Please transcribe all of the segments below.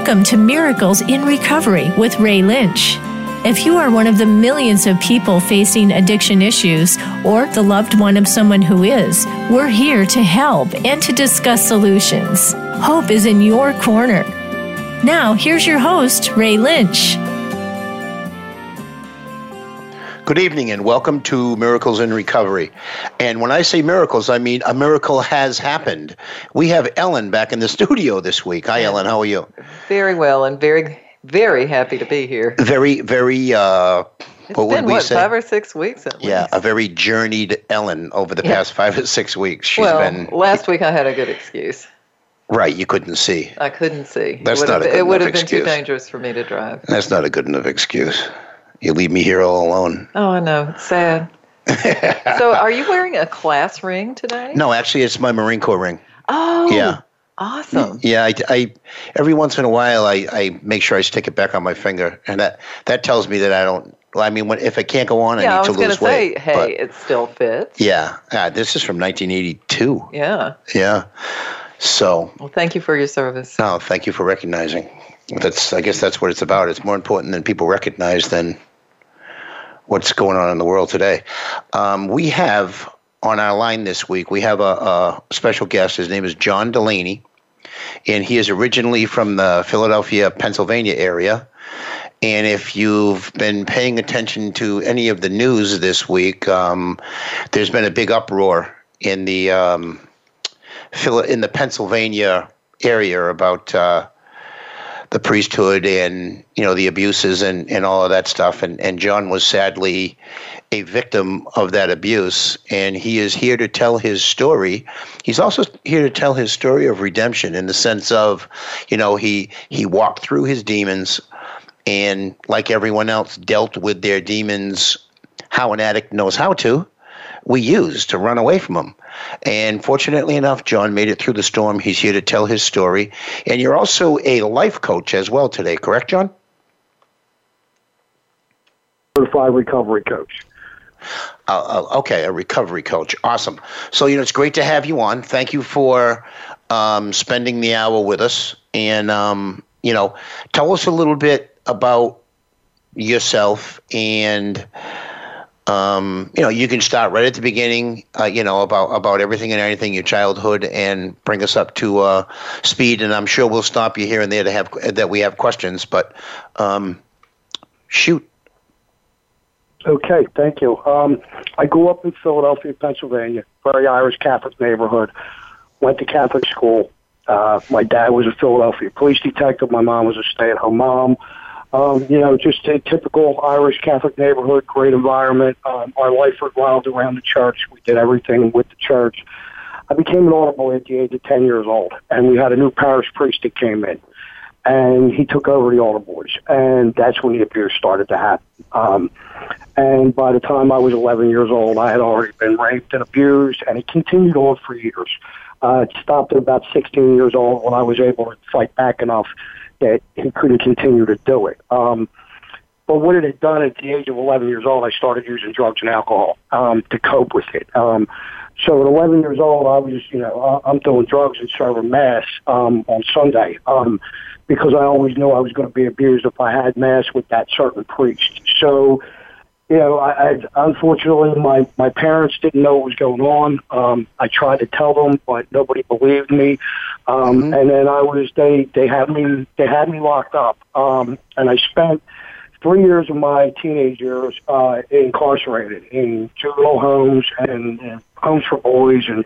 Welcome to Miracles in Recovery with Ray Lynch. If you are one of the millions of people facing addiction issues or the loved one of someone who is, we're here to help and to discuss solutions. Hope is in your corner. Now, here's your host, Ray Lynch. Good evening and welcome to Miracles in Recovery. And when I say miracles, I mean a miracle has happened. We have Ellen back in the studio this week. Hi, Ellen. How are you? Very well and very, very happy to be here. Very, very. Uh, It's what would been we what say? five or six weeks at least. yeah, least. a very journeyed Ellen over the Yeah. past five or six weeks. She's well, been last week I had a good excuse. right. You couldn't see. I couldn't see. That's it would not have, a been- good It would have been too dangerous for me to drive. That's not a good enough excuse. You leave me here all alone. Oh, I know. It's sad. so, are you wearing a class ring today? No, actually, it's my Marine Corps ring. Oh, Yeah. Awesome. Yeah, I, I every once in a while I, I make sure I stick it back on my finger, and that that tells me that I don't. Well, I mean, when, if it can't go on, Yeah, I I need to was going to lose say, weight. hey, but- it still fits. yeah, uh, this is from 1982. Yeah. Yeah, so Well, thank you for your service. no, thank you for recognizing. That's I guess that's what it's about. It's more important than people recognize than what's going on in the world today. Um, we have on our line this week. We have a, a special guest. His name is John Delaney, and he is originally from the Philadelphia, Pennsylvania area. And if you've been paying attention to any of the news this week, um, there's been a big uproar in the um, in the Pennsylvania area about uh, the priesthood and you know the abuses and, and all of that stuff. And and John was sadly a victim of that abuse, and he is here to tell his story. He's also here to tell his story of redemption in the sense of, you know, he he walked through his demons, and like everyone else, dealt with their demons how an addict knows how to. We use to run away from them. And fortunately enough, John made it through the storm. He's here to tell his story. And you're also a life coach as well today, correct, John? certified recovery coach. Uh, uh, okay, a recovery coach. Awesome. So, you know, it's great to have you on. Thank you for um, spending the hour with us. And, um, you know, tell us a little bit about yourself and. Um, you know, you can start right at the beginning. Uh, you know about about everything and anything, your childhood, and bring us up to uh, speed. And I'm sure we'll stop you here and there to have that we have questions. But um, shoot, Okay, thank you. Um, I grew up in Philadelphia, Pennsylvania, very Irish Catholic neighborhood. Went to Catholic school. Uh, my dad was a Philadelphia police detective. My mom was a stay-at-home mom. Um, you know, just a typical Irish Catholic neighborhood, great environment. Um, our life revolved around the church. We did everything with the church. I became an altar boy at the age of 10 years old, and we had a new parish priest that came in, and he took over the altar boys, and that's when the abuse started to happen. Um, and by the time I was 11 years old, I had already been raped and abused, and it continued on for years. Uh, it stopped at about 16 years old when I was able to fight back enough that he couldn't continue to do it. Um, but what it had done at the age of 11 years old, I started using drugs and alcohol um, to cope with it. Um, so at 11 years old, I was, you know, I'm doing drugs and serving mass um, on Sunday um, because I always knew I was going to be abused if I had mass with that certain priest. So, you know, I, I unfortunately my my parents didn't know what was going on. Um, I tried to tell them, but nobody believed me. Um, And then I was they they had me they had me locked up, um, and I spent three years of my teenage years uh, incarcerated in juvenile homes and, and homes for boys, and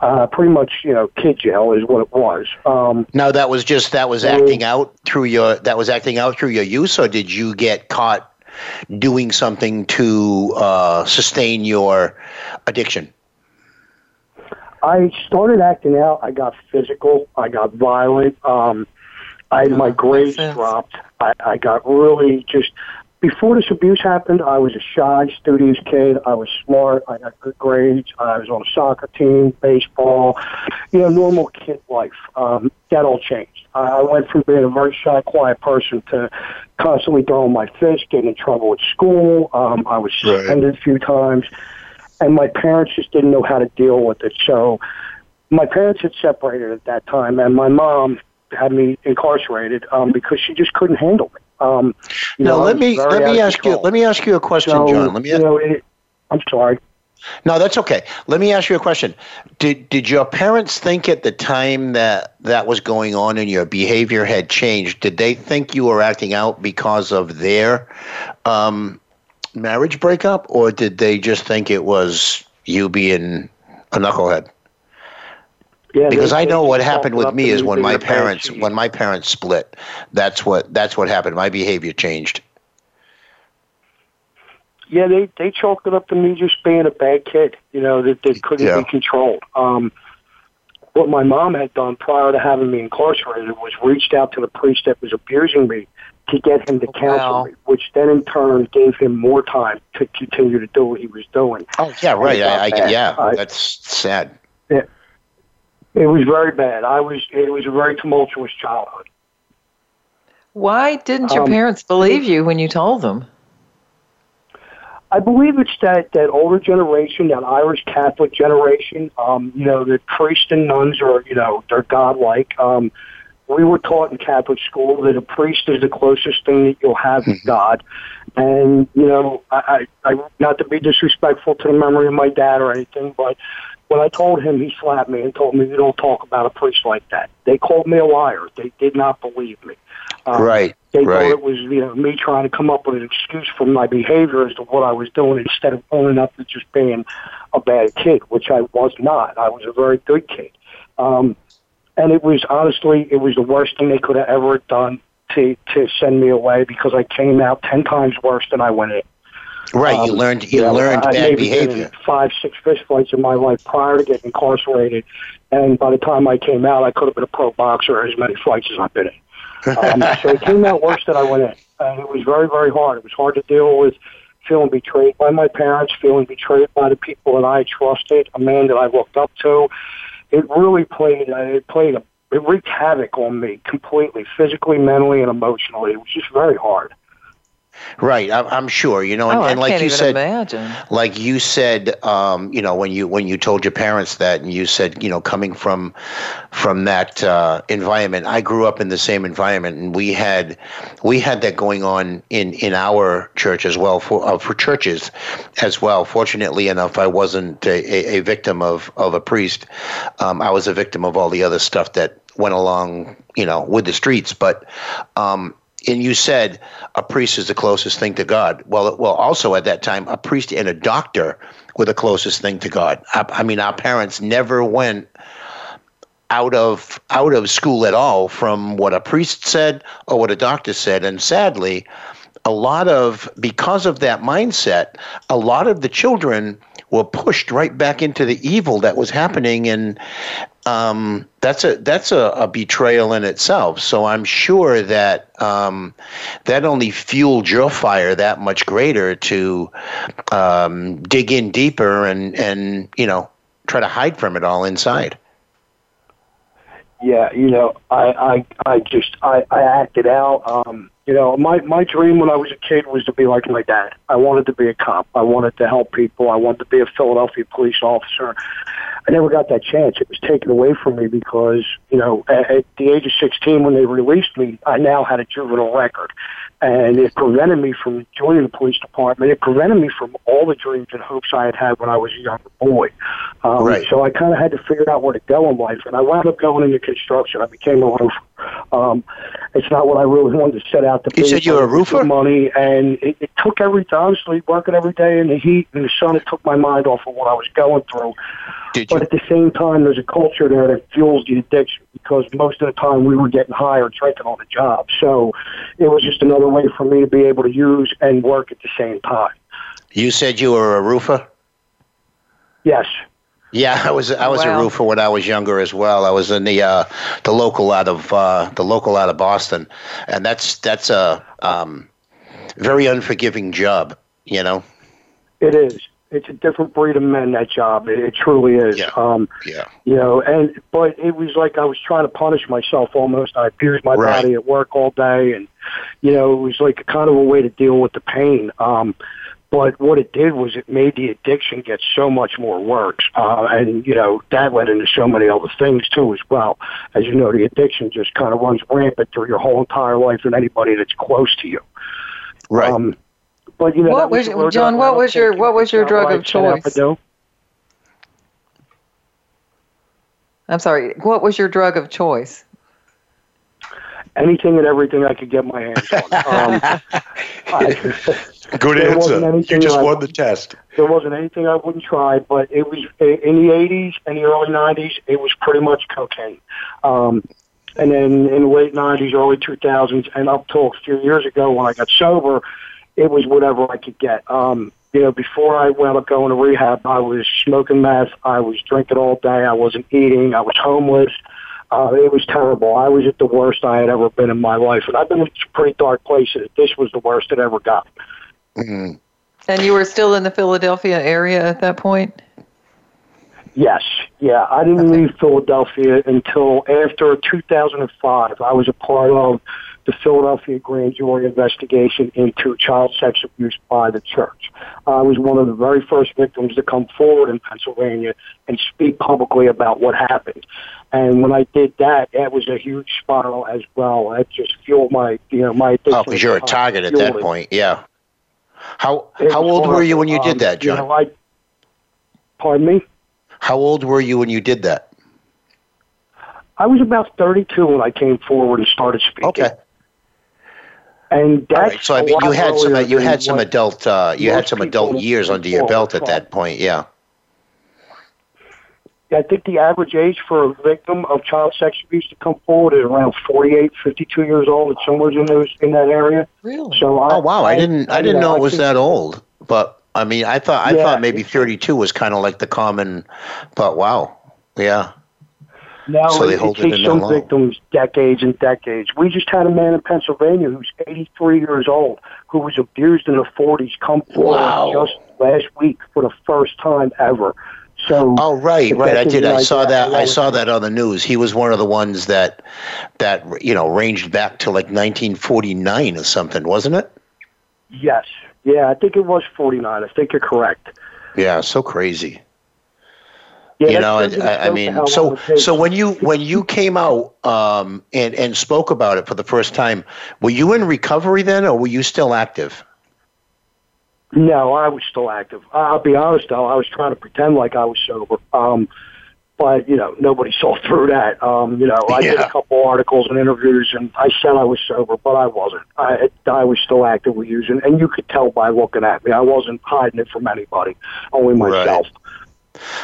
uh, pretty much you know kid jail is what it was. Um, Now that was just that was acting out through your that was acting out through your use, or did you get caught doing something to uh, sustain your addiction? I started acting out. I got physical. I got violent. Um, I my grades dropped. I, I got really just before this abuse happened. I was a shy, studious kid. I was smart. I got good grades. I was on a soccer team, baseball. You know, normal kid life. Um, that all changed. I went from being a very shy, quiet person to constantly throwing my fist, getting in trouble at school. Um, I was Right. suspended a few times and my parents just didn't know how to deal with it. So my parents had separated at that time, and my mom had me incarcerated um, because she just couldn't handle me. Um, Now know, let me let me ask you let me ask you a question, So, John. Let me you know, it, I'm sorry. No, that's okay. Let me ask you a question. Did did your parents think at the time that that was going on and your behavior had changed? Did they think you were acting out because of their um, marriage breakup, or did they just think it was you being a knucklehead? Yeah, Because I know what happened with me is when my parents when my parents split. That's what that's what happened. My behavior changed. Yeah, they they chalked it up to me just being a bad kid. You know that that couldn't Yeah. be controlled. Um, what my mom had done prior to having me incarcerated was reached out to the priest that was abusing me to get him to counsel Wow. me, which then in turn gave him more time to continue to do what he was doing. Oh yeah, right. I, I yeah, I- that's sad. It was very bad. I was. It was a very tumultuous childhood. Why didn't your Um, parents believe you when you told them? I believe it's that that older generation, that Irish Catholic generation. Um, you know, the priests and nuns are, you know, they're godlike. Um, we were taught in Catholic school that a priest is the closest thing that you'll have to God. And you know, I, I, I not to be disrespectful to the memory of my dad or anything, but when I told him, he slapped me and told me, "You don't talk about a priest like that." They called me a liar. They did not believe me. Um, Right. they right. thought it was you know me trying to come up with an excuse for my behavior as to what I was doing instead of owning up to just being a bad kid, which I was not. I was a very good kid, um, and it was honestly it was the worst thing they could have ever done to to send me away because I came out ten times worse than I went in. Right, you Um, learned you know, learned I bad maybe been in behavior. Five, six fist fights in my life prior to getting incarcerated, and by the time I came out, I could have been a pro boxer as many fights as I've been in. Um, so it came out worse than I went in, and it was very, very hard. It was hard to deal with feeling betrayed by my parents, feeling betrayed by the people that I trusted, a man that I looked up to. It really played. Uh, it played a. It wreaked havoc on me completely, physically, mentally, and emotionally. It was just very hard. Right, I'm, I'm sure. You know, and, oh, and like you said, imagine. like you said, um, you know, when you when you told your parents that, and you said, you know, coming from from that uh, environment, I grew up in the same environment, and we had we had that going on in in our church as well for uh, for churches as well. Fortunately enough, I wasn't a, a, a victim of of a priest. Um, I was a victim of all the other stuff that went along, you know, with the streets, but. Um, and you said a priest is the closest thing to God. Well, well, also at that time, a priest and a doctor were the closest thing to God. I, I mean, our parents never went out of out of school at all from what a priest said or what a doctor said, and sadly, a lot of because of that mindset, a lot of the children were pushed right back into the evil that was happening and um, that's a that's a, a betrayal in itself. So I'm sure that um, that only fueled your fire that much greater to um, dig in deeper and and you know try to hide from it all inside. yeah, you know, I, I, I just, I, I acted out. Um, you know, my, my dream when I was a kid was to be like my dad. I wanted to be a cop. I wanted to help people. I wanted to be a Philadelphia police officer. I never got that chance. It was taken away from me because, you know, at, at the age of 16 when they released me, I now had a juvenile record. And it prevented me from joining the police department. It prevented me from all the dreams and hopes I had had when I was a younger boy. Um, Right. So I kind of had to figure out where to go in life. And I wound up going into construction. I became a roofer. Um, it's not what I really wanted to set out to be. You said you were a but roofer? Money, and it, it took every honestly working every day in the heat and the sun. It took my mind off of what I was going through. Did But you? at the same time, there's a culture there that fuels the addiction because most of the time we were getting high or drinking on the job. So it was just another way for me to be able to use and work at the same time. You said you were a roofer. Yes. Yeah, I was I was a roofer when I was younger as well. I was in the uh, the local out of uh, the local out of Boston, and that's that's a um, very unforgiving job. You know. It is. It's a different breed of men. That job. It, it truly is. Yeah. Um, Yeah. you know, and but it was like I was trying to punish myself almost. I abused my Right. body at work all day, and you know, it was like a kind of a way to deal with the pain. Um, but what it did was it made the addiction get so much more worse. Uh, and, you know, that led into so many other things too as well. As you know, the addiction just kind of runs rampant through your whole entire life and anybody that's close to you. Right. Um, but you know, What that was- the John, what was your- what was your drug of what I set out to choice? I'm sorry. What was your drug of choice? Anything and everything I could get my hands on. Um, I, Good There answer. You just I- won the test. there wasn't anything I wouldn't try, but it was in the 80s and the early 90s, it was pretty much cocaine. Um, and then in the late 90s, early 2000s, and up till a few years ago when I got sober, it was whatever I could get. Um, you know, before I wound up going to rehab, I was smoking meth, I was drinking all day, I wasn't eating, I was homeless. Uh, it was terrible. I was at the worst I had ever been in my life, and I've been in some pretty dark places. This was the worst it ever got. Mm. And you were still in the Philadelphia area at that point? Yes, yeah. I didn't leave Philadelphia until after 2005. I was a part of the Philadelphia grand jury investigation into child sex abuse by the church. I was one of the very first victims to come forward in Pennsylvania and speak publicly about what happened. And when I did that, that was a huge spiral as well. It just fueled my, you know, my addiction. Oh, because you're a at the time. target at that point. Yeah. How It how old were you when you did that, Um, John? You know, I, pardon me? How old were you when you did that? I was about 32 when I came forward and started speaking. Okay. And that's right. So I mean, you had some you had some adult uh, you had some adult years under your belt at that point. Yeah. I think the average age for a victim of child sex abuse to come forward is around 48, 52 years old. It's somewhere in those in that area. Really? So I, Oh wow, I didn't I didn't you know it was think- that old. But I mean, I thought I Yeah, thought maybe 32 was kind of like the common. But wow, yeah. Now So they it, hold it it takes in some victims decades and decades. We just had a man in Pennsylvania who's 83 years old who was abused in the 40s come forward Wow. just last week for the first time ever. So Oh right, right. I did. I saw that. that I saw that on the news. He was one of the ones that that you know ranged back to like 1949 or something, wasn't it? yes, yeah, I think it was 49. I think you're correct. Yeah, so crazy. Yeah, you know, I, I mean, so so when you when you came out um, and and spoke about it for the first time, were you in recovery then, or were you still active? No, I was still active. I'll be honest though, I was trying to pretend like I was sober. Um, but you know, nobody saw through that. Um, you know, I did a couple articles and interviews, and I said I was sober, but I wasn't. I I was still actively using, and you could tell by looking at me. I wasn't hiding it from anybody, only Right.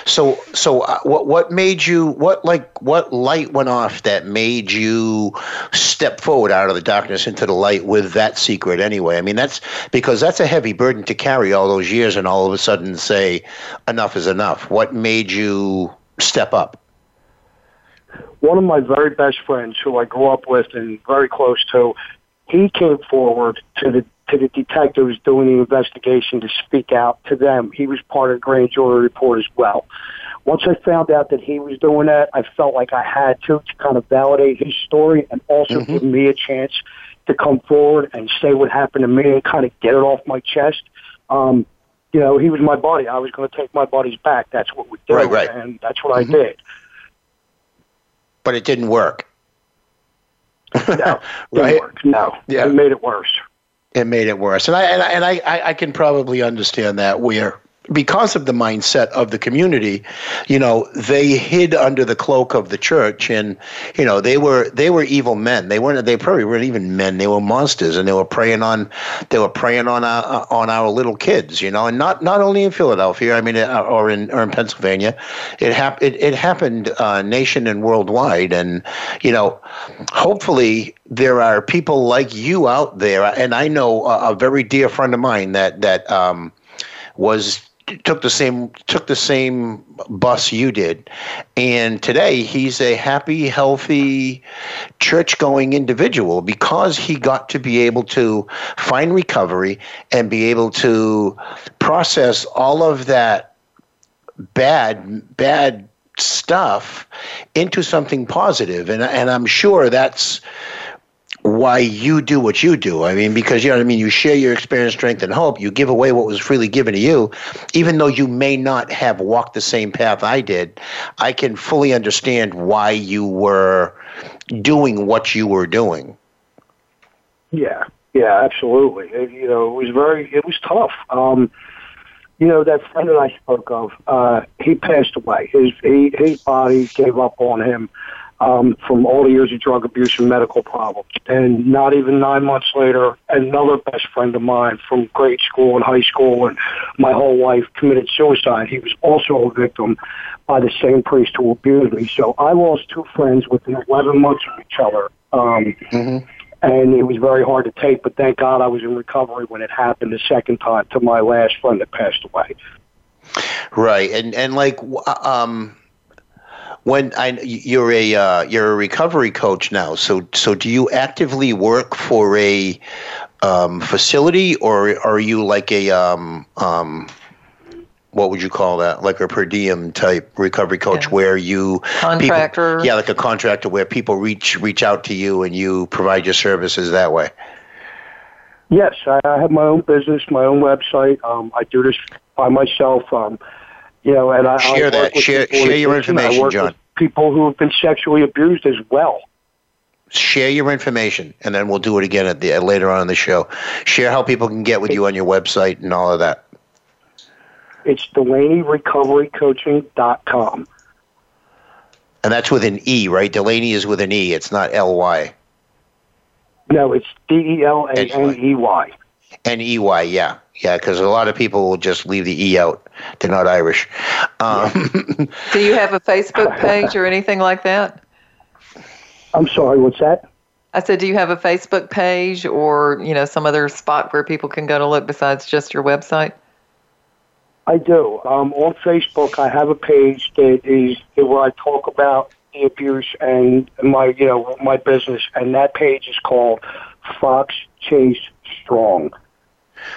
So so uh, what what made you what like what light went off that made you step forward out of the darkness into the light with that secret anyway? I mean that's because that's a heavy burden to carry all those years and all of a sudden say enough is enough. What made you step up? one of my very best friends who I grew up with and very close to, he came forward to the to the detectives doing the investigation to speak out to them. He was part of the grand jury report as well. Once I found out that he was doing that, I felt like I had to to kind of validate his story and also Mhm. give me a chance to come forward and say what happened to me and kind of get it off my chest. Um, you know, he was my buddy. I was going to take my buddy's back. That's what we did, Right, right. and that's what Mhm. I did. But it didn't work. No, didn't Right. work. No, Yeah. it made it worse. It made it worse. And I and I, and I, I- can probably understand that where because of the mindset of the community, you know, they hid under the cloak of the church, and you know, they were they were evil men. They weren't. They probably weren't even men. They were monsters, and they were preying on they were preying on our on our little kids. You know, and not not only in Philadelphia. I mean, uh, or in or in Pennsylvania, it hap- it, it happened uh, nation and worldwide. And you know, hopefully there are people like you out there. And I know a, a very dear friend of mine that that um, was took the same took the same bus you did. And today he's a happy healthy church going individual because he got to be able to find recovery and be able to process all of that bad bad stuff into something positive. And and I'm sure that's why you do what you do. I mean, because you know what I mean. You share your experience, strength, and hope. You give away what was freely given to you, even though you may not have walked the same path I did. I can fully understand why you were doing what you were doing. Yeah, yeah, absolutely. It, you know, it was very, it was tough. Um, you know, that friend that I spoke of, uh, he passed away. His he, his body gave up on him um, from all the years of drug abuse and medical problems. And not even nine months later, another best friend of mine from grade school and high school and my whole life committed suicide. He was also a victim by the same priest who abused me. So I lost two friends within 11 months of each other. Um, mm-hmm and it was very hard to take. But thank God I was in recovery when it happened the second time to my last friend that passed away. Right, and and like um, when I you're a uh, you're a recovery coach now, so so do you actively work for a um, facility or are you like a um, um, what would you call that? Like a per diem type recovery coach, yeah. where you contractor, people, yeah, like a contractor, where people reach reach out to you and you provide your services that way. Yes, I have my own business, my own website. Um, I do this by myself. Um, you know, and I share I that. Share share your information, John. people who have been sexually abused as well. Share your information, and then we'll do it again at the later on in the show. Share how people can get with you on your website and all of that. It's DelaneyRecoveryCoaching.com. And that's with an E, right? Delaney is with an E. It's not L Y. No, it's D E L A N E Y. N E Y, yeah. Yeah, because a lot of people will just leave the E out. They're not Irish. Um, Do you have a Facebook page or anything like that? I'm sorry, what's that? I said, do you have a Facebook page or, you know, some other spot where people can go to look besides just your website? I do. Um, on Facebook, I have a page that is where I talk about the abuse and my, you know, my business, and that page is called Fox Chase Strong.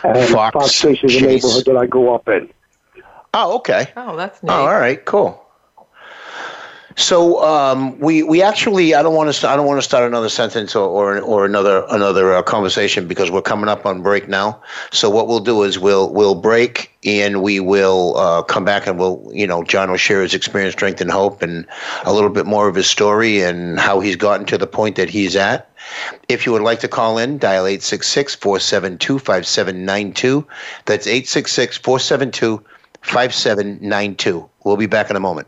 And Fox, Fox Chase is a neighborhood that I grew up in. Oh, okay. Oh, that's oh, neat. Oh, all right, cool. So um, we we actually I don't want to I don't want to start another sentence or or, or another another uh, conversation because we're coming up on break now. So what we'll do is we'll we'll break and we will uh, come back and we'll you know John will share his experience, strength, and hope, and a little bit more of his story and how he's gotten to the point that he's at. If you would like to call in, dial 866 472 5792. That's 866 472 5792. We'll be back in a moment.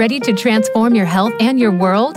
Ready to transform your health and your world?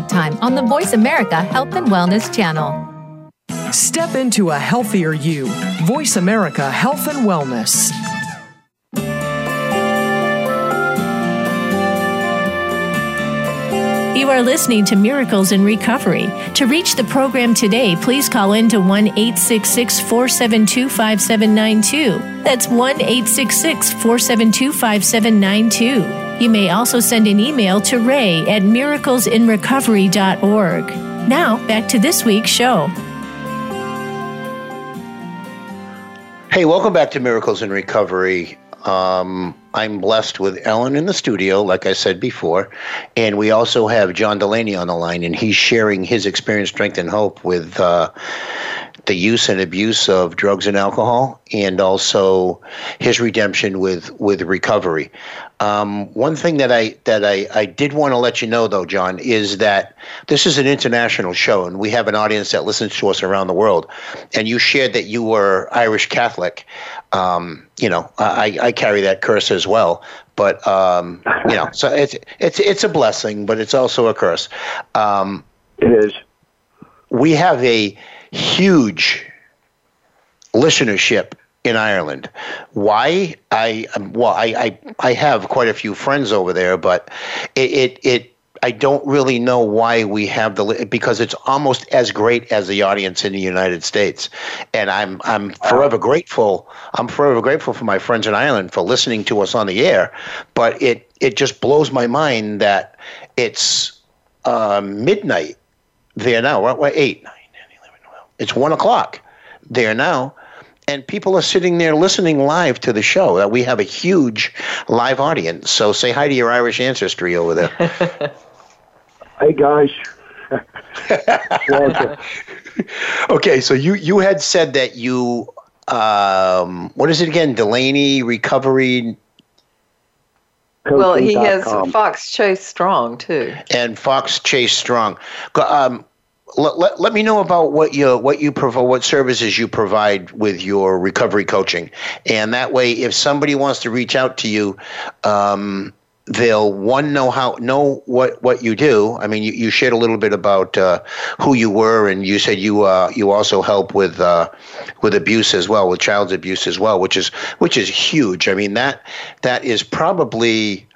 Pacific Time on the Voice America Health and Wellness channel. Step into a healthier you. Voice America Health and Wellness. You are listening to Miracles in Recovery. To reach the program today, please call in to 1 866 472 5792. That's 1 866 472 5792. You may also send an email to ray at miraclesinrecovery.org. Now, back to this week's show. Hey, welcome back to Miracles in Recovery. Um, I'm blessed with Ellen in the studio, like I said before, and we also have John Delaney on the line, and he's sharing his experience, strength, and hope with uh, the use and abuse of drugs and alcohol, and also his redemption with with recovery. Um, one thing that I that I, I did want to let you know though, John, is that this is an international show, and we have an audience that listens to us around the world. And you shared that you were Irish Catholic. Um, you know, I, I carry that curse as well. But um, you know, so it's it's it's a blessing, but it's also a curse. Um, it is. We have a huge listenership in Ireland. Why? I well, I, I I have quite a few friends over there, but it it, it I don't really know why we have the because it's almost as great as the audience in the United States, and I'm I'm forever grateful. I'm forever grateful for my friends in Ireland for listening to us on the air, but it it just blows my mind that it's uh, midnight there now. What, what eight, nine, 10, 11, 12. It's one o'clock there now and people are sitting there listening live to the show. That we have a huge live audience. So say hi to your Irish ancestry over there. hey guys. okay, so you you had said that you um, what is it again? Delaney Recovery. Well, he has Fox Chase Strong too, and Fox Chase Strong. Um, let, let, let me know about what you what you provide what services you provide with your recovery coaching. And that way if somebody wants to reach out to you um, they'll one know how know what what you do. I mean you, you shared a little bit about uh, who you were and you said you uh, you also help with uh, with abuse as well with child abuse as well which is which is huge. I mean that that is probably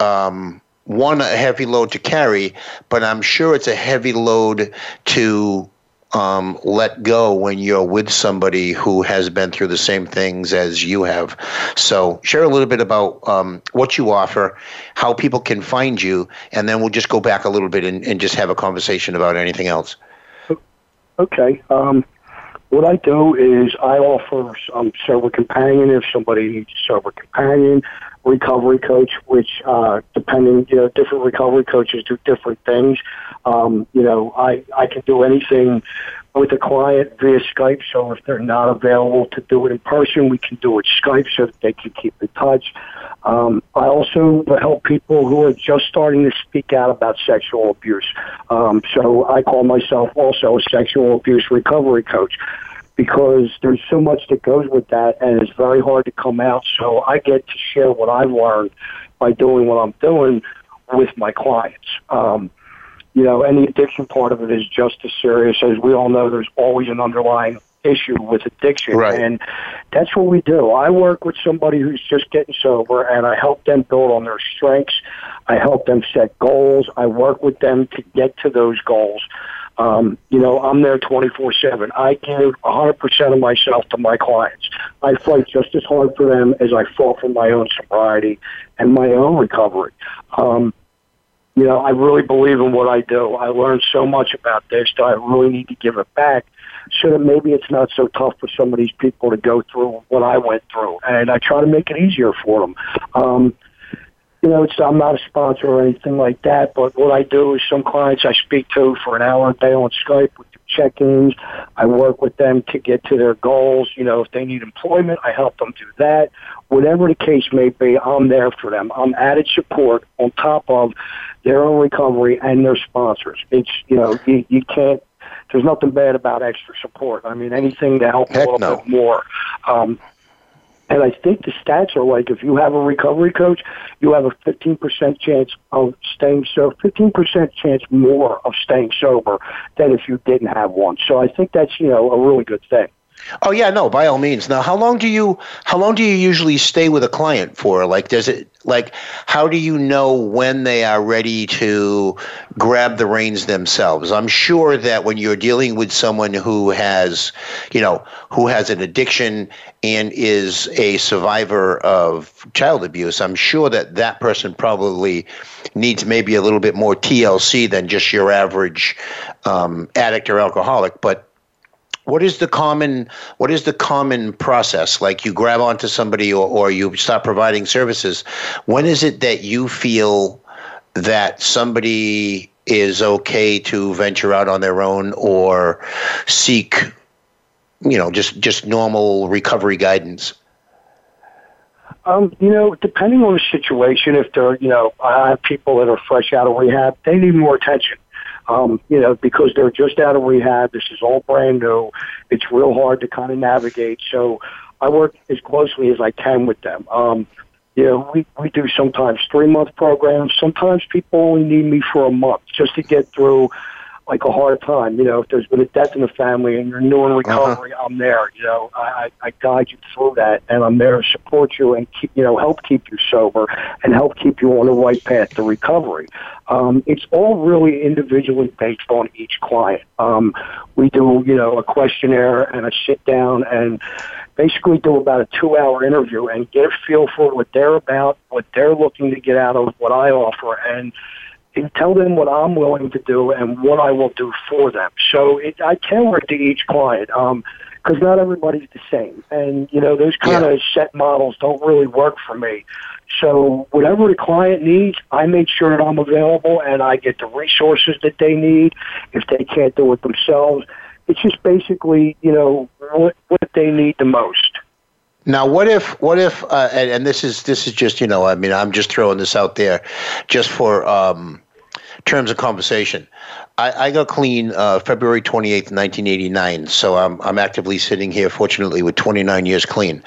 um, one a heavy load to carry, but I'm sure it's a heavy load to um, let go when you're with somebody who has been through the same things as you have. So, share a little bit about um, what you offer, how people can find you, and then we'll just go back a little bit and, and just have a conversation about anything else. Okay. Um, what I do is I offer some sober companion if somebody needs a sober companion recovery coach, which uh, depending, you know, different recovery coaches do different things. Um, you know, I, I can do anything with a client via Skype. So if they're not available to do it in person, we can do it Skype so that they can keep in touch. Um, I also help people who are just starting to speak out about sexual abuse. Um, so I call myself also a sexual abuse recovery coach because there's so much that goes with that and it's very hard to come out. So I get to share what I've learned by doing what I'm doing with my clients. Um, you know, and the addiction part of it is just as serious as we all know there's always an underlying issue with addiction. Right. And that's what we do. I work with somebody who's just getting sober and I help them build on their strengths. I help them set goals. I work with them to get to those goals. Um, you know, I'm there 24 7. I give 100% of myself to my clients. I fight just as hard for them as I fought for my own sobriety and my own recovery. Um, you know, I really believe in what I do. I learned so much about this that I really need to give it back so that maybe it's not so tough for some of these people to go through what I went through. And I try to make it easier for them. Um, you know, it's, I'm not a sponsor or anything like that, but what I do is some clients I speak to for an hour a day on Skype with check-ins. I work with them to get to their goals. You know, if they need employment, I help them do that. Whatever the case may be, I'm there for them. I'm added support on top of their own recovery and their sponsors. It's, you know, you, you can't, there's nothing bad about extra support. I mean, anything to help Heck a little no. bit more. Um, and I think the stats are like if you have a recovery coach, you have a 15% chance of staying sober, 15% chance more of staying sober than if you didn't have one. So I think that's, you know, a really good thing. Oh yeah, no, by all means. Now, how long do you how long do you usually stay with a client for? Like, does it like how do you know when they are ready to grab the reins themselves? I'm sure that when you're dealing with someone who has, you know, who has an addiction and is a survivor of child abuse, I'm sure that that person probably needs maybe a little bit more TLC than just your average um, addict or alcoholic, but what is the common what is the common process? Like you grab onto somebody or, or you start providing services. When is it that you feel that somebody is okay to venture out on their own or seek you know just just normal recovery guidance? Um, you know, depending on the situation, if they're, you know, I have people that are fresh out of rehab, they need more attention um, you know, because they're just out of rehab. This is all brand new. It's real hard to kind of navigate. So I work as closely as I can with them. Um, you know, we, we do sometimes three month programs. Sometimes people only need me for a month just to get through like a hard time. You know, if there's been a death in the family and you're new in recovery, uh-huh. I'm there. You know, I, I guide you through that, and I'm there to support you and keep, you know, help keep you sober and help keep you on the right path to recovery. Um, it's all really individually based on each client. Um, we do, you know, a questionnaire and a sit down and basically do about a two hour interview and get a feel for what they're about, what they're looking to get out of what I offer, and and tell them what I'm willing to do and what I will do for them. So it, I tailor it to each client because um, not everybody's the same, and you know those kind yeah. of set models don't really work for me. So whatever the client needs, I make sure that I'm available and I get the resources that they need. If they can't do it themselves, it's just basically you know what what they need the most. Now, what if, what if, uh, and, and, this is this is just you know, I mean, I'm just throwing this out there, just for um, terms of conversation. I, I got clean uh, February 28th, 1989. So I'm, I'm actively sitting here, fortunately, with 29 years clean.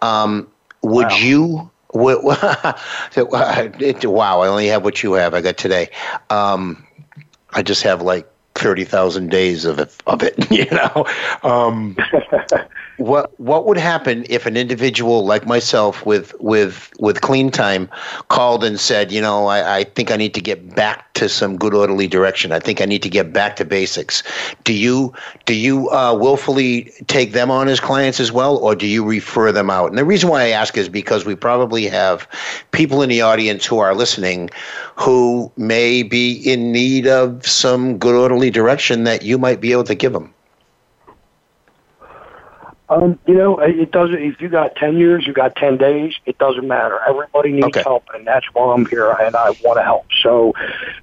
Um, would wow. you? Would, wow, I only have what you have. I got today. Um, I just have like 30,000 days of it, of it, you know. Um, what what would happen if an individual like myself with with with clean time called and said, you know, I, I think I need to get back to some good orderly direction. I think I need to get back to basics. Do you do you uh, willfully take them on as clients as well, or do you refer them out? And the reason why I ask is because we probably have people in the audience who are listening who may be in need of some good orderly direction that you might be able to give them. Um, you know, it doesn't. If you got ten years, you got ten days. It doesn't matter. Everybody needs okay. help, and that's why I'm here, and I want to help. So,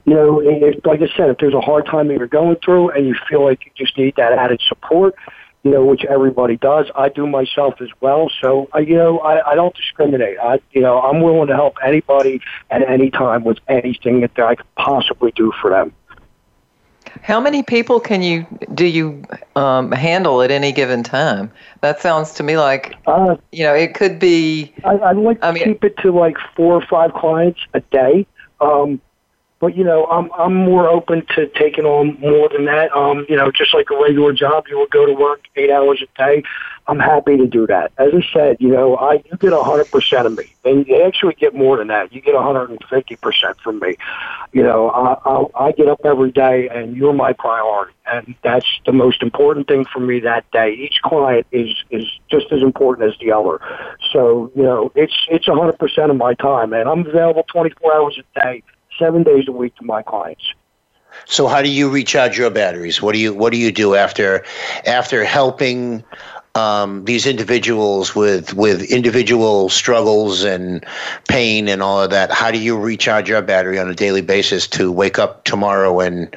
you know, if, like I said, if there's a hard time that you're going through, and you feel like you just need that added support, you know, which everybody does. I do myself as well. So, I, you know, I, I don't discriminate. I, you know, I'm willing to help anybody at any time with anything that I could possibly do for them. How many people can you do you um, handle at any given time? That sounds to me like uh, you know it could be. I, I'd like I to mean, keep it to like four or five clients a day. Um, but you know, I'm I'm more open to taking on more than that. Um, you know, just like a regular job, you will go to work eight hours a day. I'm happy to do that. As I said, you know, I you get a hundred percent of me, and you actually get more than that. You get a hundred and fifty percent from me. You know, I, I I get up every day, and you're my priority, and that's the most important thing for me that day. Each client is is just as important as the other. So you know, it's it's a hundred percent of my time, and I'm available 24 hours a day seven days a week to my clients. So how do you recharge your batteries? What do you what do you do after after helping um, these individuals with with individual struggles and pain and all of that? How do you recharge your battery on a daily basis to wake up tomorrow and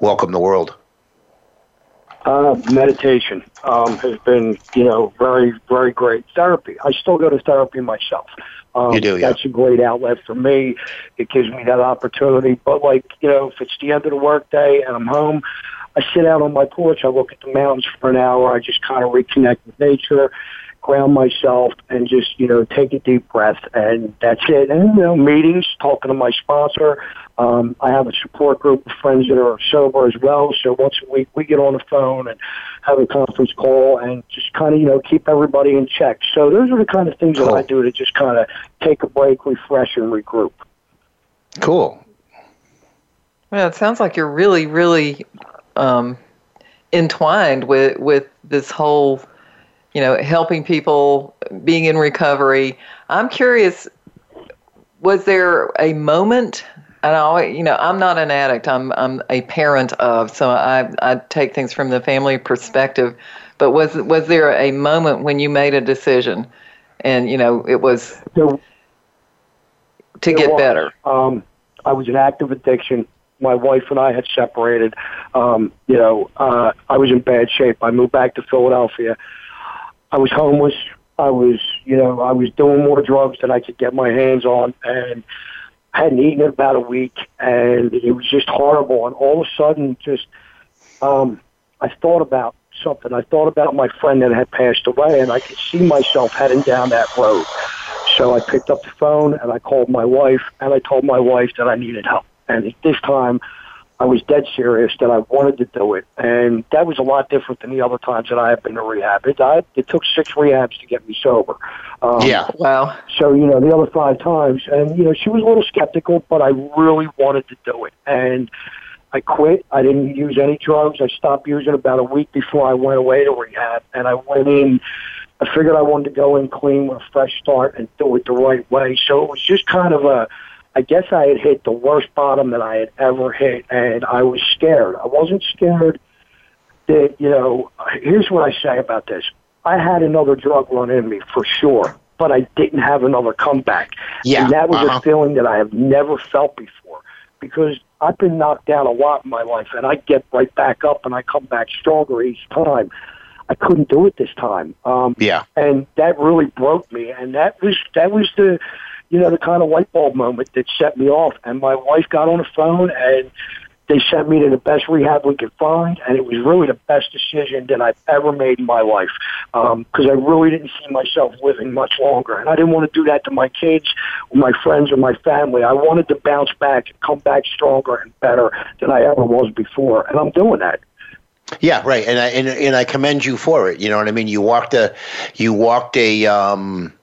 welcome the world? Uh, meditation um, has been, you know, very, very great. Therapy. I still go to therapy myself. Um, you do, yeah. That's a great outlet for me. It gives me that opportunity. But like, you know, if it's the end of the workday and I'm home, I sit out on my porch. I look at the mountains for an hour. I just kind of reconnect with nature. ground myself, and just you know take a deep breath, and that's it. And you know, meetings, talking to my sponsor. Um, I have a support group of friends that are sober as well. So once a week, we get on the phone and have a conference call, and just kind of you know keep everybody in check. So those are the kind of things that I do to just kind of take a break, refresh, and regroup. Cool. Well, it sounds like you're really, really um, entwined with with this whole, you know, helping people, being in recovery. I'm curious. Was there a moment? And I, you know, I'm not an addict. I'm I'm a parent of, so I I take things from the family perspective. But was was there a moment when you made a decision, and you know it was to get was. better? Um, I was in active addiction. My wife and I had separated. Um, you know, uh, I was in bad shape. I moved back to Philadelphia. I was homeless. I was, you know, I was doing more drugs than I could get my hands on, and I hadn't eaten in about a week, and it was just horrible. And all of a sudden, just um, I thought about something. I thought about my friend that had passed away, and I could see myself heading down that road. So I picked up the phone and I called my wife, and I told my wife that I needed help. And at this time, I was dead serious that I wanted to do it, and that was a lot different than the other times that I have been to rehab. It, I, it took six rehabs to get me sober. Um, Yeah. Wow. so, you know, the other five times, and, you know, she was a little skeptical, but I really wanted to do it. And I quit. I didn't use any drugs. I stopped using about a week before I went away to rehab. And I went in, I figured I wanted to go in clean with a fresh start and do it the right way. So it was just kind of a, I guess I had hit the worst bottom that I had ever hit. And I was scared. I wasn't scared that, you know, here's what I say about this. I had another drug run in me for sure, but I didn't have another comeback. Yeah, And that was uh-huh. a feeling that I have never felt before because I've been knocked down a lot in my life and I get right back up and I come back stronger each time. I couldn't do it this time. Um, Yeah. and that really broke me. And that was that was the, you know, the kind of light bulb moment that set me off. And my wife got on the phone and they sent me to the best rehab we could find, and it was really the best decision that I've ever made in my life because I really didn't see myself living much longer, and I didn't want to do that to my kids, or my friends, or my family. I wanted to bounce back and come back stronger and better than I ever was before, and I'm doing that. Yeah, right. And I and, and I commend you for it. You know what I mean? You walked a you walked a um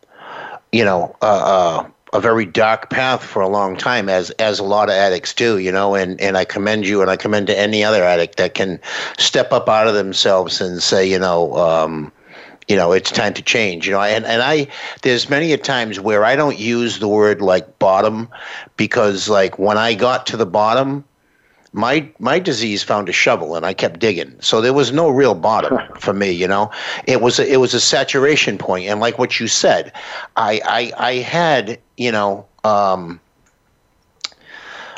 you know, uh, uh a very dark path for a long time as as a lot of addicts do, you know, and and I commend you and I commend to any other addict that can step up out of themselves and say, you know, um you know it's time to change you know and, and i there's many a times where i don't use the word like bottom because like when i got to the bottom my my disease found a shovel and I kept digging. So there was no real bottom for me, you know. It was a, it was a saturation point, and like what you said, I I, I had you know um,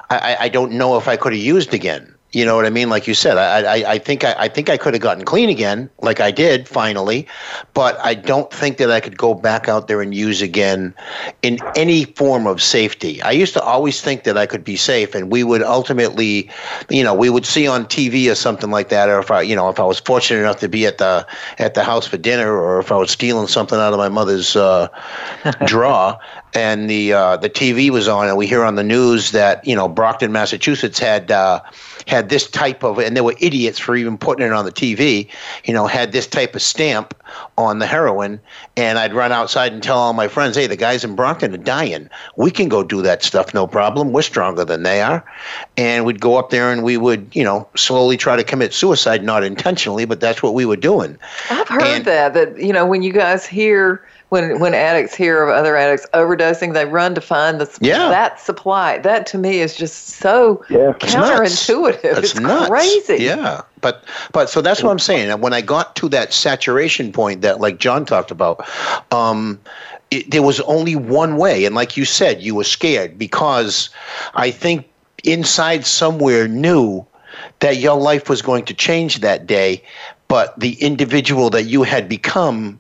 I I don't know if I could have used again. You know what I mean? Like you said, I I, I think I, I think I could have gotten clean again, like I did finally, but I don't think that I could go back out there and use again in any form of safety. I used to always think that I could be safe, and we would ultimately, you know, we would see on TV or something like that, or if I, you know, if I was fortunate enough to be at the at the house for dinner, or if I was stealing something out of my mother's uh, drawer, and the uh, the TV was on, and we hear on the news that you know Brockton, Massachusetts had uh, had this type of, and there were idiots for even putting it on the TV, you know, had this type of stamp on the heroin, and I'd run outside and tell all my friends, hey, the guys in Brockton are dying. We can go do that stuff, no problem. We're stronger than they are, and we'd go up there and we would, you know, slowly try to commit suicide, not intentionally, but that's what we were doing. I've heard And- that that you know when you guys hear when when addicts hear of other addicts overdosing, they run to find the Yeah. that supply. That to me is just so Yeah. It's nuts. counterintuitive. It's It's, nuts. crazy. Yeah, but but so that's what I'm saying. And when I got to that saturation point that like John talked about, um, it, there was only one way, and like you said, you were scared because I think inside somewhere knew that your life was going to change that day, but the individual that you had become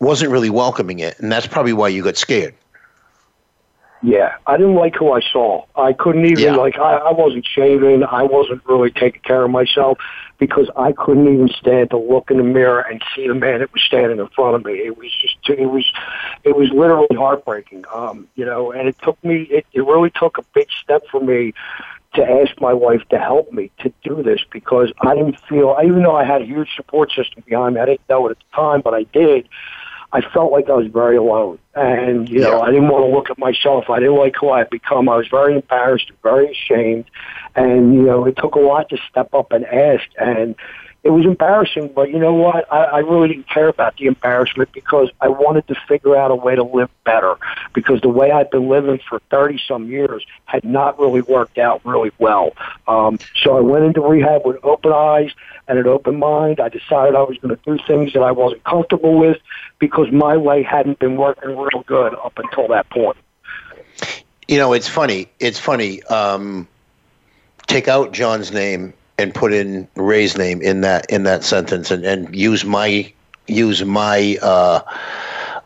wasn't really welcoming it, and that's probably why you got scared. Yeah, I didn't like who I saw. I couldn't even Yeah. like I, I wasn't shaving. I wasn't really taking care of myself because I couldn't even stand to look in the mirror and see the man that was standing in front of me. It was just it was it was literally heartbreaking. Um, you know, and it took me it, it really took a big step for me to ask my wife to help me to do this because I didn't feel even though I had a huge support system behind me, I didn't know it at the time, but I did. I felt like I was very alone. And, you know, Yeah. I didn't want to look at myself. I didn't like who I had become. I was very embarrassed, very ashamed. And, you know, it took a lot to step up and ask. And it was embarrassing, but you know what? I, I really didn't care about the embarrassment because I wanted to figure out a way to live better. Because the way I'd been living for 30 some years had not really worked out really well. Um, so I went into rehab with open eyes and an open mind. I decided I was going to do things that I wasn't comfortable with because my way hadn't been working real good up until that point. You know, it's funny. It's funny. Um, take out John's name and put in Ray's name in that in that sentence, and, and use my use my uh,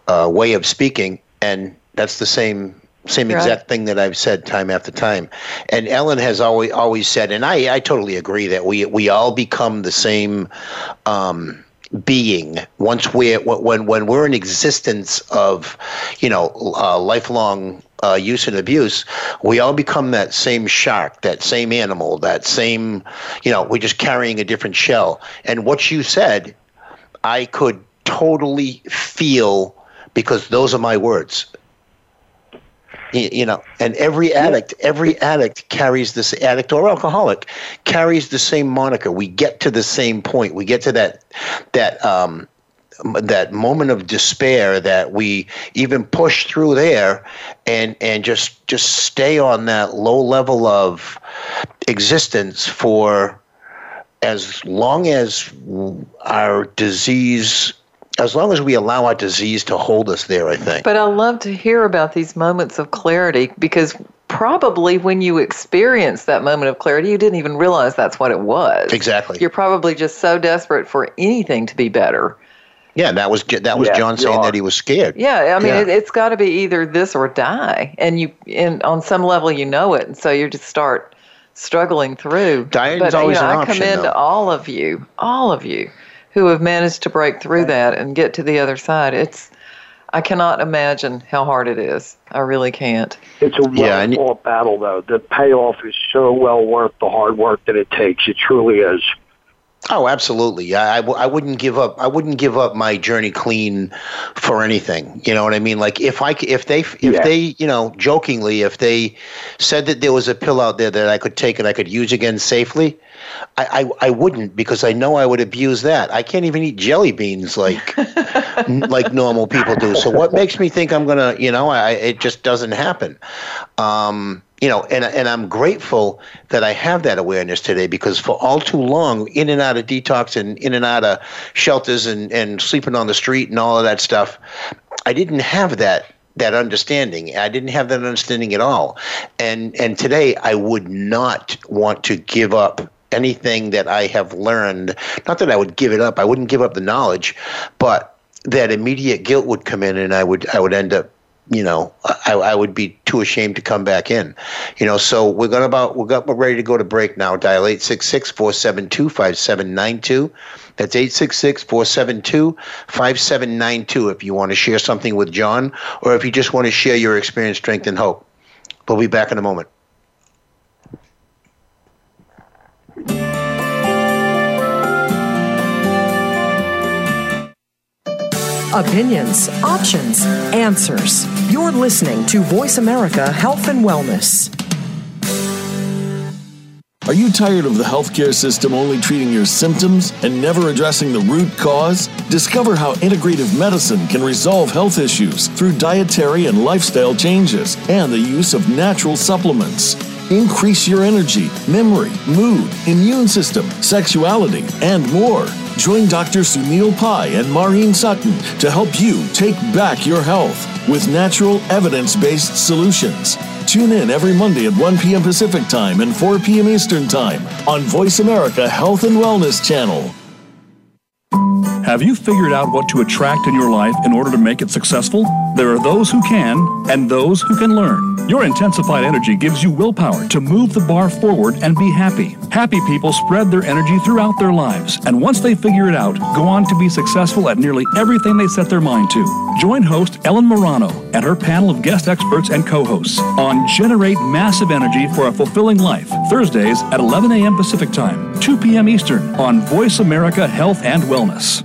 uh, way of speaking, and that's the same same Right. exact thing that I've said time after time. And Ellen has always always said, and I I totally agree that we we all become the same. Um, being once we're when when we're in existence of you know uh, lifelong uh, use and abuse we all become that same shark that same animal that same you know we're just carrying a different shell and what you said i could totally feel because those are my words you, know and every addict every addict carries this addict or alcoholic carries the same moniker. We get to the same point. We get to that that um that moment of despair that we even push through there and and just just stay on that low level of existence for as long as our disease as long as we allow our disease to hold us there i think But I love to hear about these moments of clarity because probably when you experience that moment of clarity, you didn't even realize that's what it was. Exactly. You're probably just so desperate for anything to be better. yeah that was that was Yeah, john saying that he was scared Yeah, I mean, Yeah. It, it's got to be either this or die, and you, and on some level, you know it, and so you just start struggling through. Dying's but always you know, an I option, commend though. all of you, all of you, who have managed to break through that and get to the other side. It's, I cannot imagine how hard it is. I really can't. It's a well Yeah, and- fought battle, though. The payoff is so well worth the hard work that it takes. It truly is. Oh, absolutely. I, I, w- I wouldn't give up. I wouldn't give up my journey clean for anything. You know what I mean? Like if I, if they, if Yeah. they, you know, jokingly, if they said that there was a pill out there that I could take and I could use again safely, I, I, I wouldn't because I know I would abuse that. I can't even eat jelly beans like, n- like normal people do. So what makes me think I'm gonna, you know, I, it just doesn't happen. Um, you know, and and I'm grateful that I have that awareness today because for all too long, in and out of detox and in and out of shelters and and sleeping on the street and all of that stuff, I didn't have that that understanding. I didn't have that understanding at all. And and today I would not want to give up anything that I have learned. Not that I would give it up. I wouldn't give up the knowledge, but that immediate guilt would come in and I would I would end up you know, I, I would be too ashamed to come back in. You know, so we're gonna about we're, got, we're ready to go to break now. Dial 866-472-5792. That's 866-472-5792 if you want to share something with John or if you just want to share your experience, strength, and hope. We'll be back in a moment. Opinions, options, answers. You're listening to Voice America Health and Wellness. Are you tired of the healthcare system only treating your symptoms and never addressing the root cause? Discover how integrative medicine can resolve health issues through dietary and lifestyle changes and the use of natural supplements. Increase your energy, memory, mood, immune system, sexuality, and more. Join Dr. Sunil Pai and Maureen Sutton to help you take back your health with natural, evidence based solutions. Tune in every Monday at 1 p.m. Pacific Time and 4 p.m. Eastern Time on Voice America Health and Wellness Channel. Have you figured out what to attract in your life in order to make it successful? There are those who can and those who can learn. Your intensified energy gives you willpower to move the bar forward and be happy. Happy people spread their energy throughout their lives, and once they figure it out, go on to be successful at nearly everything they set their mind to. Join host Ellen Morano and her panel of guest experts and co hosts on Generate Massive Energy for a Fulfilling Life, Thursdays at 11 a.m. Pacific Time, 2 p.m. Eastern on Voice America Health and Wellness.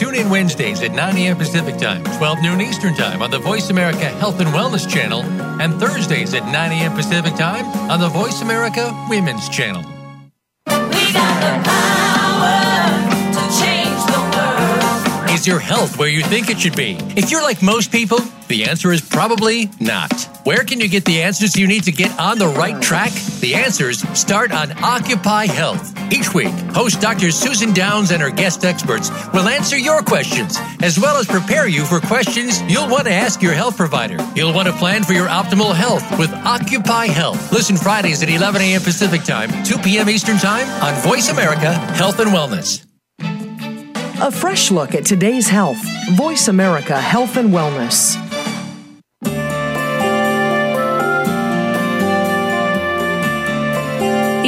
Tune in Wednesdays at 9 a.m. Pacific Time, 12 noon Eastern Time on the Voice America Health and Wellness Channel, and Thursdays at 9 a.m. Pacific Time on the Voice America Women's Channel. We got the power to change the world. Is your health where you think it should be? If you're like most people, the answer is probably not. Where can you get the answers you need to get on the right track? The answers start on Occupy Health. Each week, host Dr. Susan Downs and her guest experts will answer your questions, as well as prepare you for questions you'll want to ask your health provider. You'll want to plan for your optimal health with Occupy Health. Listen Fridays at 11 a.m. Pacific Time, 2 p.m. Eastern Time on Voice America Health and Wellness. A fresh look at today's health. Voice America Health and Wellness.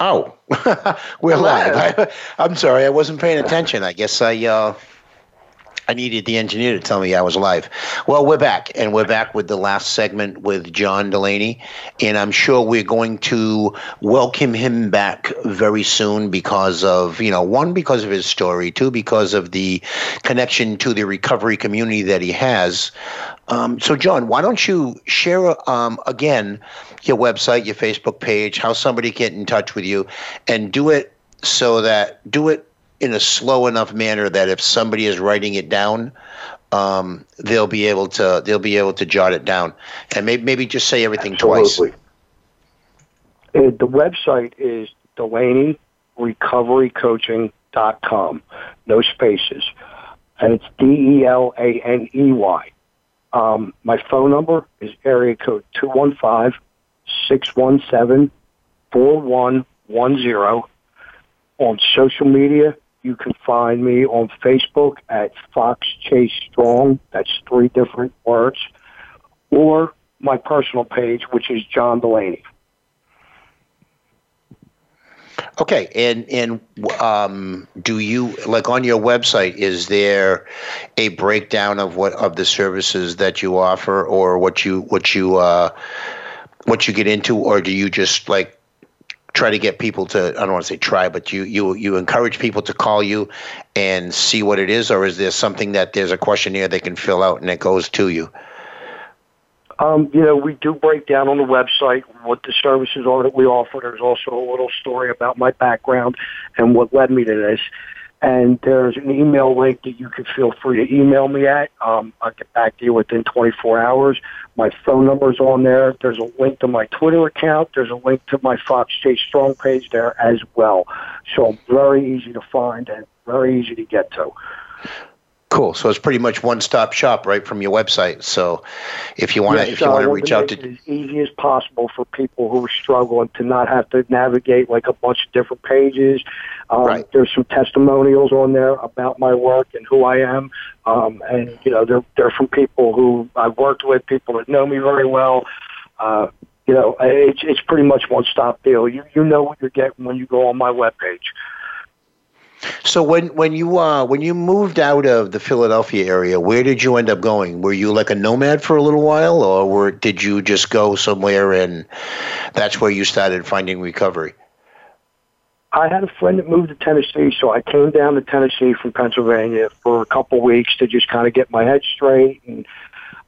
Oh, we're live. I, I'm sorry, I wasn't paying attention. I guess I uh, I needed the engineer to tell me I was live. Well, we're back, and we're back with the last segment with John Delaney, and I'm sure we're going to welcome him back very soon because of you know one because of his story, two because of the connection to the recovery community that he has. Um, so, John, why don't you share um, again your website, your Facebook page, how somebody get in touch with you, and do it so that do it in a slow enough manner that if somebody is writing it down, um, they'll be able to they'll be able to jot it down, and maybe maybe just say everything Absolutely. twice. Uh, the website is DelaneyRecoveryCoaching.com. No spaces. And it's D E L A N E Y. Um, my phone number is area code 215 617 4110. On social media, you can find me on Facebook at Fox Chase Strong. That's three different words. Or my personal page, which is John Delaney. Okay, and and um, do you like on your website? Is there a breakdown of what of the services that you offer, or what you what you uh, what you get into, or do you just like try to get people to I don't want to say try, but you you you encourage people to call you and see what it is, or is there something that there's a questionnaire they can fill out and it goes to you? Um, you know, we do break down on the website what the services are that we offer. There's also a little story about my background and what led me to this. And there's an email link that you can feel free to email me at. Um, I'll get back to you within 24 hours. My phone number's on there. There's a link to my Twitter account. There's a link to my Fox Chase Strong page there as well. So very easy to find and very easy to get to. Cool. So it's pretty much one stop shop right from your website. So if you want to Yes, if you want to reach out to it as easy as possible for people who are struggling to not have to navigate like a bunch of different pages. Um, Right. There's some testimonials on there about my work and who I am, um, and you know they're they're from people who I've worked with, people that know me very well. Uh, you know, it's it's pretty much one stop deal. You you know what you're getting when you go on my webpage. So when when you uh when you moved out of the Philadelphia area, where did you end up going? Were you like a nomad for a little while, or were did you just go somewhere and that's where you started finding recovery? I had a friend that moved to Tennessee, so I came down to Tennessee from Pennsylvania for a couple weeks to just kind of get my head straight, and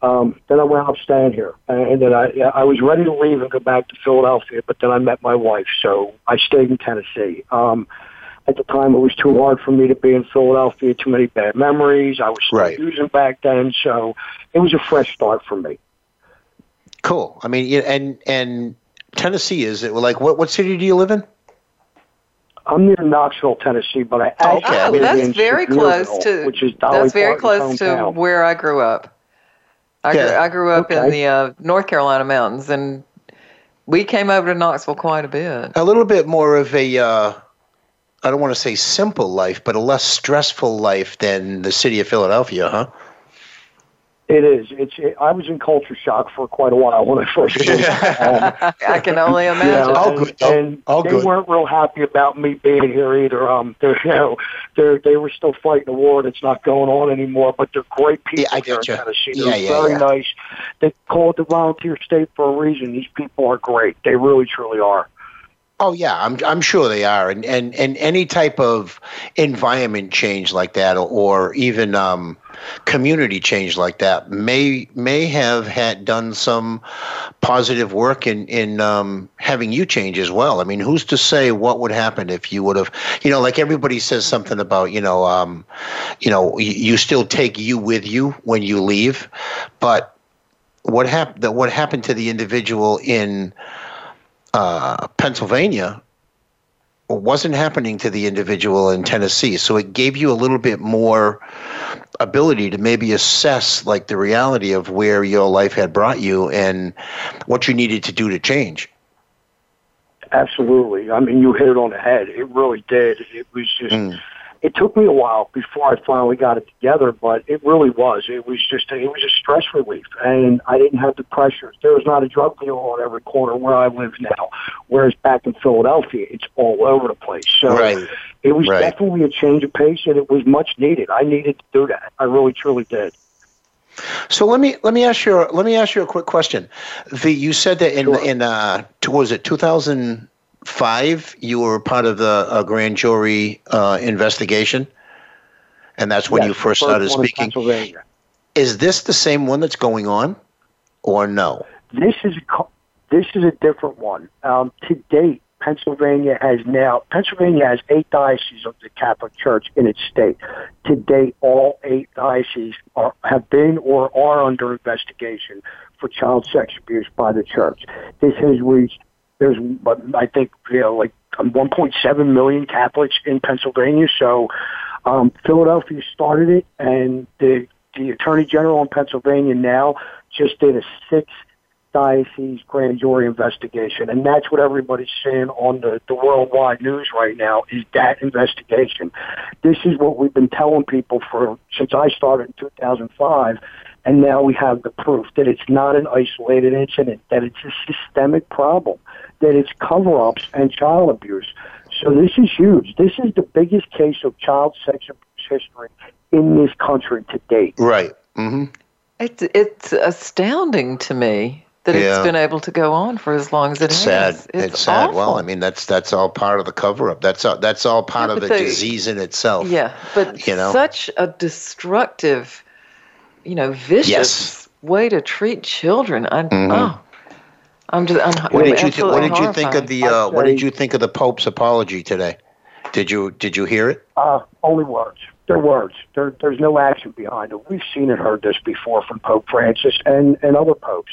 um, then I wound up staying here. And then I I was ready to leave and go back to Philadelphia, but then I met my wife, so I stayed in Tennessee. Um, at the time, it was too hard for me to be in Philadelphia. Too many bad memories. I was still Right. using back then, so it was a fresh start for me. Cool. I mean, yeah, and and Tennessee is it like what what city do you live in? I'm near Knoxville, Tennessee, but I Oh, actually okay. Oh, live that's in very Sevierville, close to. which is Dolly that's very Parton's close to where I grew up. I grew, Yeah. I grew up in the uh, North Carolina mountains, and we came over to Knoxville quite a bit. A little bit more of a uh, I don't want to say simple life, but a less stressful life than the city of Philadelphia, huh? It is. It's. It, I was in culture shock for quite a while when I first moved. Um, I can only you imagine. know, All and, good, though. and All they good. weren't real happy about me being here either. Um, they're, you know, they're they were still fighting a war that's not going on anymore. But they're great people Yeah, I here in getcha. Tennessee. Yeah, They're yeah, very yeah. nice. They called the volunteer state for a reason. These people are great. They really, truly are. Oh yeah, I'm I'm sure they are, and and and any type of environment change like that, or, or even um, community change like that, may may have had done some positive work in in um, having you change as well. I mean, who's to say what would happen if you would have, you know, like everybody says something about, you know, um, you know, you, you still take you with you when you leave, but what happened? What happened to the individual in uh, Pennsylvania wasn't happening to the individual in Tennessee. So it gave you a little bit more ability to maybe assess like the reality of where your life had brought you and what you needed to do to change. Absolutely. I mean, you hit it on the head. It really did. It was just. Mm. It took me a while before I finally got it together, but it really was. It was just. It was a stress relief, and I didn't have the pressure. There was not a drug dealer on every corner where I live now. Whereas back in Philadelphia, it's all over the place. So Right. it was Right. definitely a change of pace, and it was much needed. I needed to do that. I really, truly did. So let me let me ask you let me ask you a quick question. The you said that in Sure. in uh was it 2005 you were part of the uh, grand jury uh, investigation, and that's when Yes, you the first started speaking. Is this the same one that's going on, or no? This is a, this is a different one. Um, to date, Pennsylvania has now Pennsylvania has eight dioceses of the Catholic Church in its state. To date, all eight dioceses are, have been or are under investigation for child sex abuse by the church. This has reached there's but I think you know like um, 1.7 million Catholics in Pennsylvania. So um, Philadelphia started it, and the the Attorney General in Pennsylvania now just did a six diocese grand jury investigation, and that's what everybody's saying on the, the worldwide news right now is that investigation. This is what we've been telling people for since I started in 2005, and now we have the proof that it's not an isolated incident, that it's a systemic problem, that it's cover-ups and child abuse. So this is huge. This is the biggest case of child sex abuse history in this country to date. Right. Mm-hmm. It's it's astounding to me that Yeah. it's been able to go on for as long as it It's has. sad. It's, sad. Well, I mean, that's that's all part of the cover up. That's all, that's all part Yeah, of the but they- disease in itself. Yeah, but You know? such a destructive, you know, vicious Yes. way to treat children. I, Mhm. Oh, I'm just. I'm, What I'm did you th- What absolutely did you think of the uh, What did you think of the Pope's apology today? Did you Did you hear it? Uh, only words. They're words. There, there's no action behind it. We've seen and heard this before from Pope Francis and, and other popes.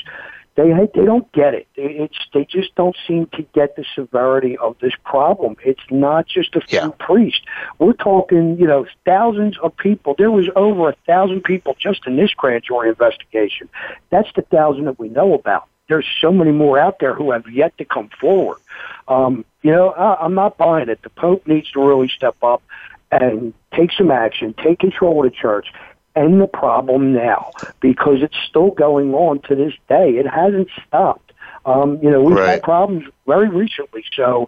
They they don't get it. They- It's they just don't seem to get the severity of this problem. It's not just a few priests. We're talking, you know, thousands of people. There was over a thousand people just in this grand jury investigation. That's the thousand that we know about. There's so many more out there who have yet to come forward. Um, you know, I, I'm not buying it. The Pope needs to really step up and take some action, take control of the church, end the problem now because it's still going on to this day. It hasn't stopped. Um, you know, we've Right. had problems very recently, so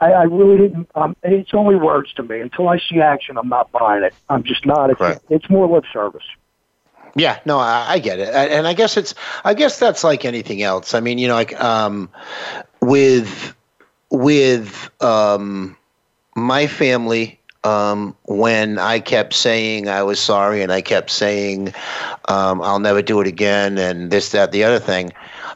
I, I really didn't. Um, it's only words to me. Until I see action, I'm not buying it. I'm just not. It's, Right. it's more lip service. Yeah, no, I, I get it, and I guess it's, I guess that's like anything else. I mean, you know, like um, with with um, my family um, when I kept saying I was sorry and I kept saying um, I'll never do it again and this, that, the other thing,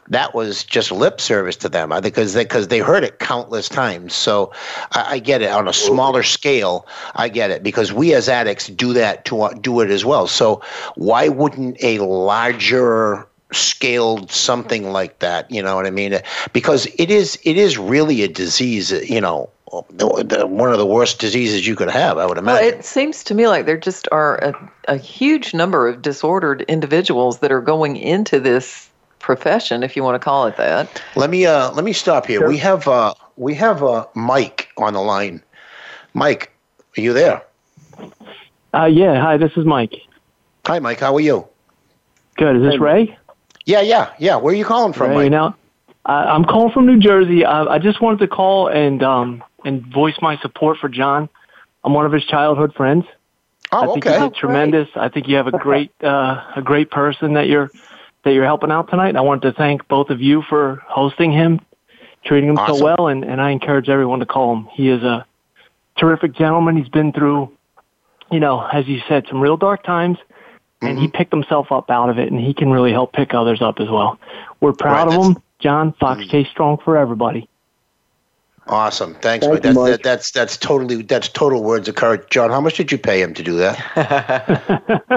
that was just lip service to them. Because they because they heard it countless times. So I, I, get it on a smaller scale. I get it because we as addicts do that to uh, do it as well. So why wouldn't a larger scaled something like that you know what i mean because it is it is really a disease you know one of the worst diseases you could have, I would imagine. Well, it seems to me like there just are a, a huge number of disordered individuals that are going into this profession, if you want to call it that. Let me uh, let me stop here. Sure. We have uh, we have uh, Mike on the line. Mike, are you there? Uh, yeah. Hi, this is Mike. Hi, Mike. How are you? Good. Is this Ray? Yeah, yeah, yeah. Where are you calling from, Ray, Mike? Now, I'm calling from New Jersey. I, I just wanted to call and um, and voice my support for John. I'm one of his childhood friends. Oh, I think okay. you did tremendous. I think you have a great uh, a great person that you're that you're helping out tonight. I wanted to thank both of you for hosting him, treating him awesome. so well, and, and I encourage everyone to call him. He is a terrific gentleman. He's been through, you know, as you said, some real dark times, and Mm-hmm. he picked himself up out of it, and he can really help pick others up as well. We're proud Right, of him, John. Fox Chase Strong for everybody. Awesome. Thanks, Thank Mike. That's, That, that's that's totally that's total words of courage. John, how much did you pay him to do that?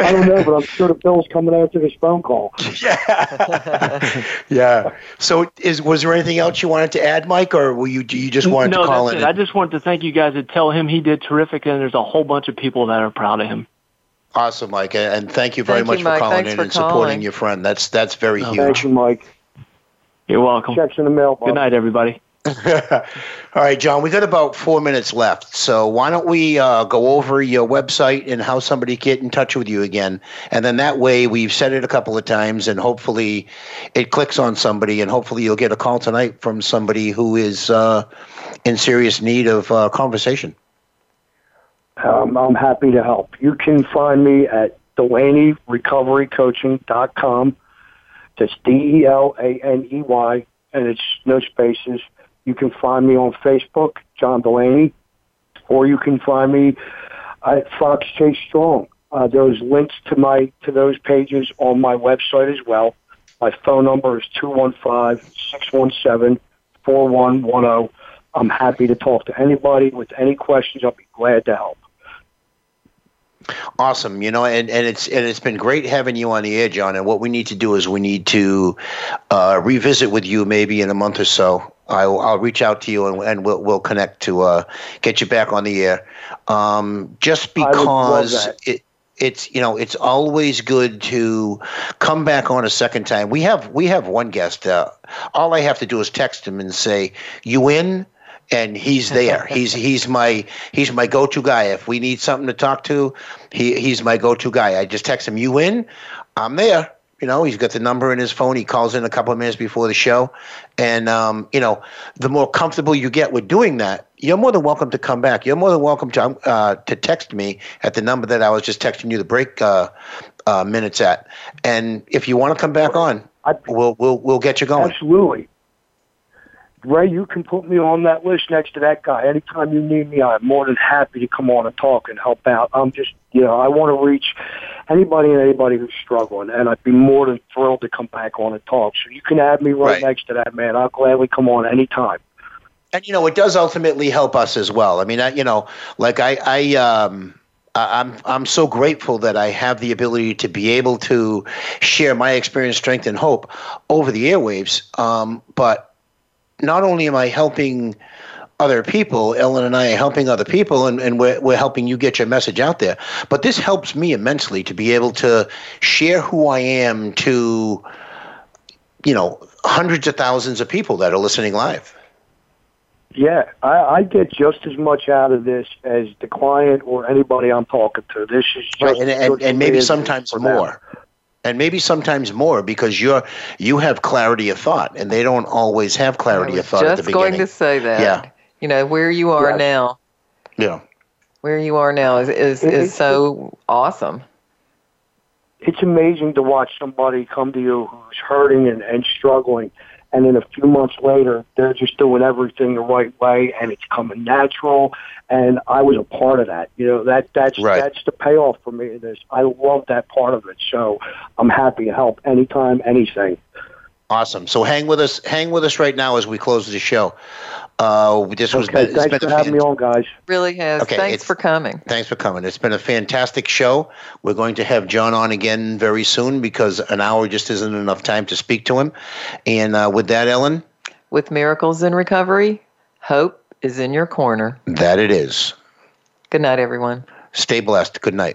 I don't know, but I'm sure the bill's coming after this phone call. yeah. yeah. So, is was there anything else you wanted to add, Mike, or were you you just wanted no, to call that's in? it. I just wanted to thank you guys and tell him he did terrific, and there's a whole bunch of people that are proud of him. Awesome, Mike, and and thank you very Thank much you, for Mike. calling Thanks in for and supporting your friend. That's that's very huge. Thank you, Mike. You're welcome. Checks in the mail. Good night, everybody. All right, John, we got about four minutes left. So why don't we uh, go over your website and how somebody get in touch with you again? And then that way we've said it a couple of times and hopefully it clicks on somebody and hopefully you'll get a call tonight from somebody who is uh, in serious need of uh, conversation. Um, I'm happy to help. You can find me at DelaneyRecoveryCoaching.com. That's D E L A N E Y, and it's no spaces. You can find me on Facebook, John Delaney, or you can find me at Fox Chase Strong. Uh, there's links to my to those pages on my website as well. My phone number is 215-617-4110. I'm happy to talk to anybody with any questions. I'll be glad to help. Awesome, you know, and, and it's and it's been great having you on the air, John. And what we need to do is we need to uh, revisit with you maybe in a month or so. I'll, I'll reach out to you and, and we'll we'll connect to uh, get you back on the air. Um, just I because it it's you know it's always good to come back on a second time. We have we have one guest. Uh, all I have to do is text him and say, "You in?" And he's there. he's he's my he's my go-to guy. If we need something to talk to, he he's my go-to guy. I just text him, "You in?" I'm there. You know, he's got the number in his phone. He calls in a couple of minutes before the show, and um, you know, the more comfortable you get with doing that, you're more than welcome to come back. You're more than welcome to uh, to text me at the number that I was just texting you the break uh, uh, minutes at. And if you want to come back on, we'll we'll we'll get you going. Absolutely. Ray, you can put me on that list next to that guy. Anytime you need me, I'm more than happy to come on and talk and help out. I'm just, you know, I want to reach anybody and anybody who's struggling, and I'd be more than thrilled to come back on and talk. So you can add me right, Right. next to that, man. I'll gladly come on anytime. and you know it does ultimately help us as well i mean I, you know like i i um I'm I'm so grateful that I have the ability to be able to share my experience, strength, and hope over the airwaves. Um, but not only am I helping other people, Ellen and I are helping other people, and, and we're, we're helping you get your message out there. But this helps me immensely to be able to share who I am to, you know, hundreds of thousands of people that are listening live. Yeah, I, I get just as much out of this as the client or anybody I'm talking to. This is just Right, and, and, and maybe as it is sometimes more. More and maybe sometimes more because you're you have clarity of thought and they don't always have clarity of thought at the beginning. Just going to say that. Yeah. You know, where you are Yes. now, yeah where you are now is, is, It- is so awesome. it's amazing to watch somebody come to you who's hurting and, and struggling and then a few months later, they're just doing everything the right way, and it's coming natural. And I was a part of that. You know that that's Right. that's the payoff for me. in This I love that part of it. So I'm happy to help anytime, anything. Awesome. So hang with us. Hang with us right now as we close the show. Uh, this was Okay, it's thanks been for a having me on, guys. Really has. Okay, Thanks for coming. Thanks for coming. It's been a fantastic show. We're going to have John on again very soon because an hour just isn't enough time to speak to him. And uh, with that, Ellen, With Miracles in Recovery, hope is in your corner. that it is. Good night, everyone. Stay blessed. Good night.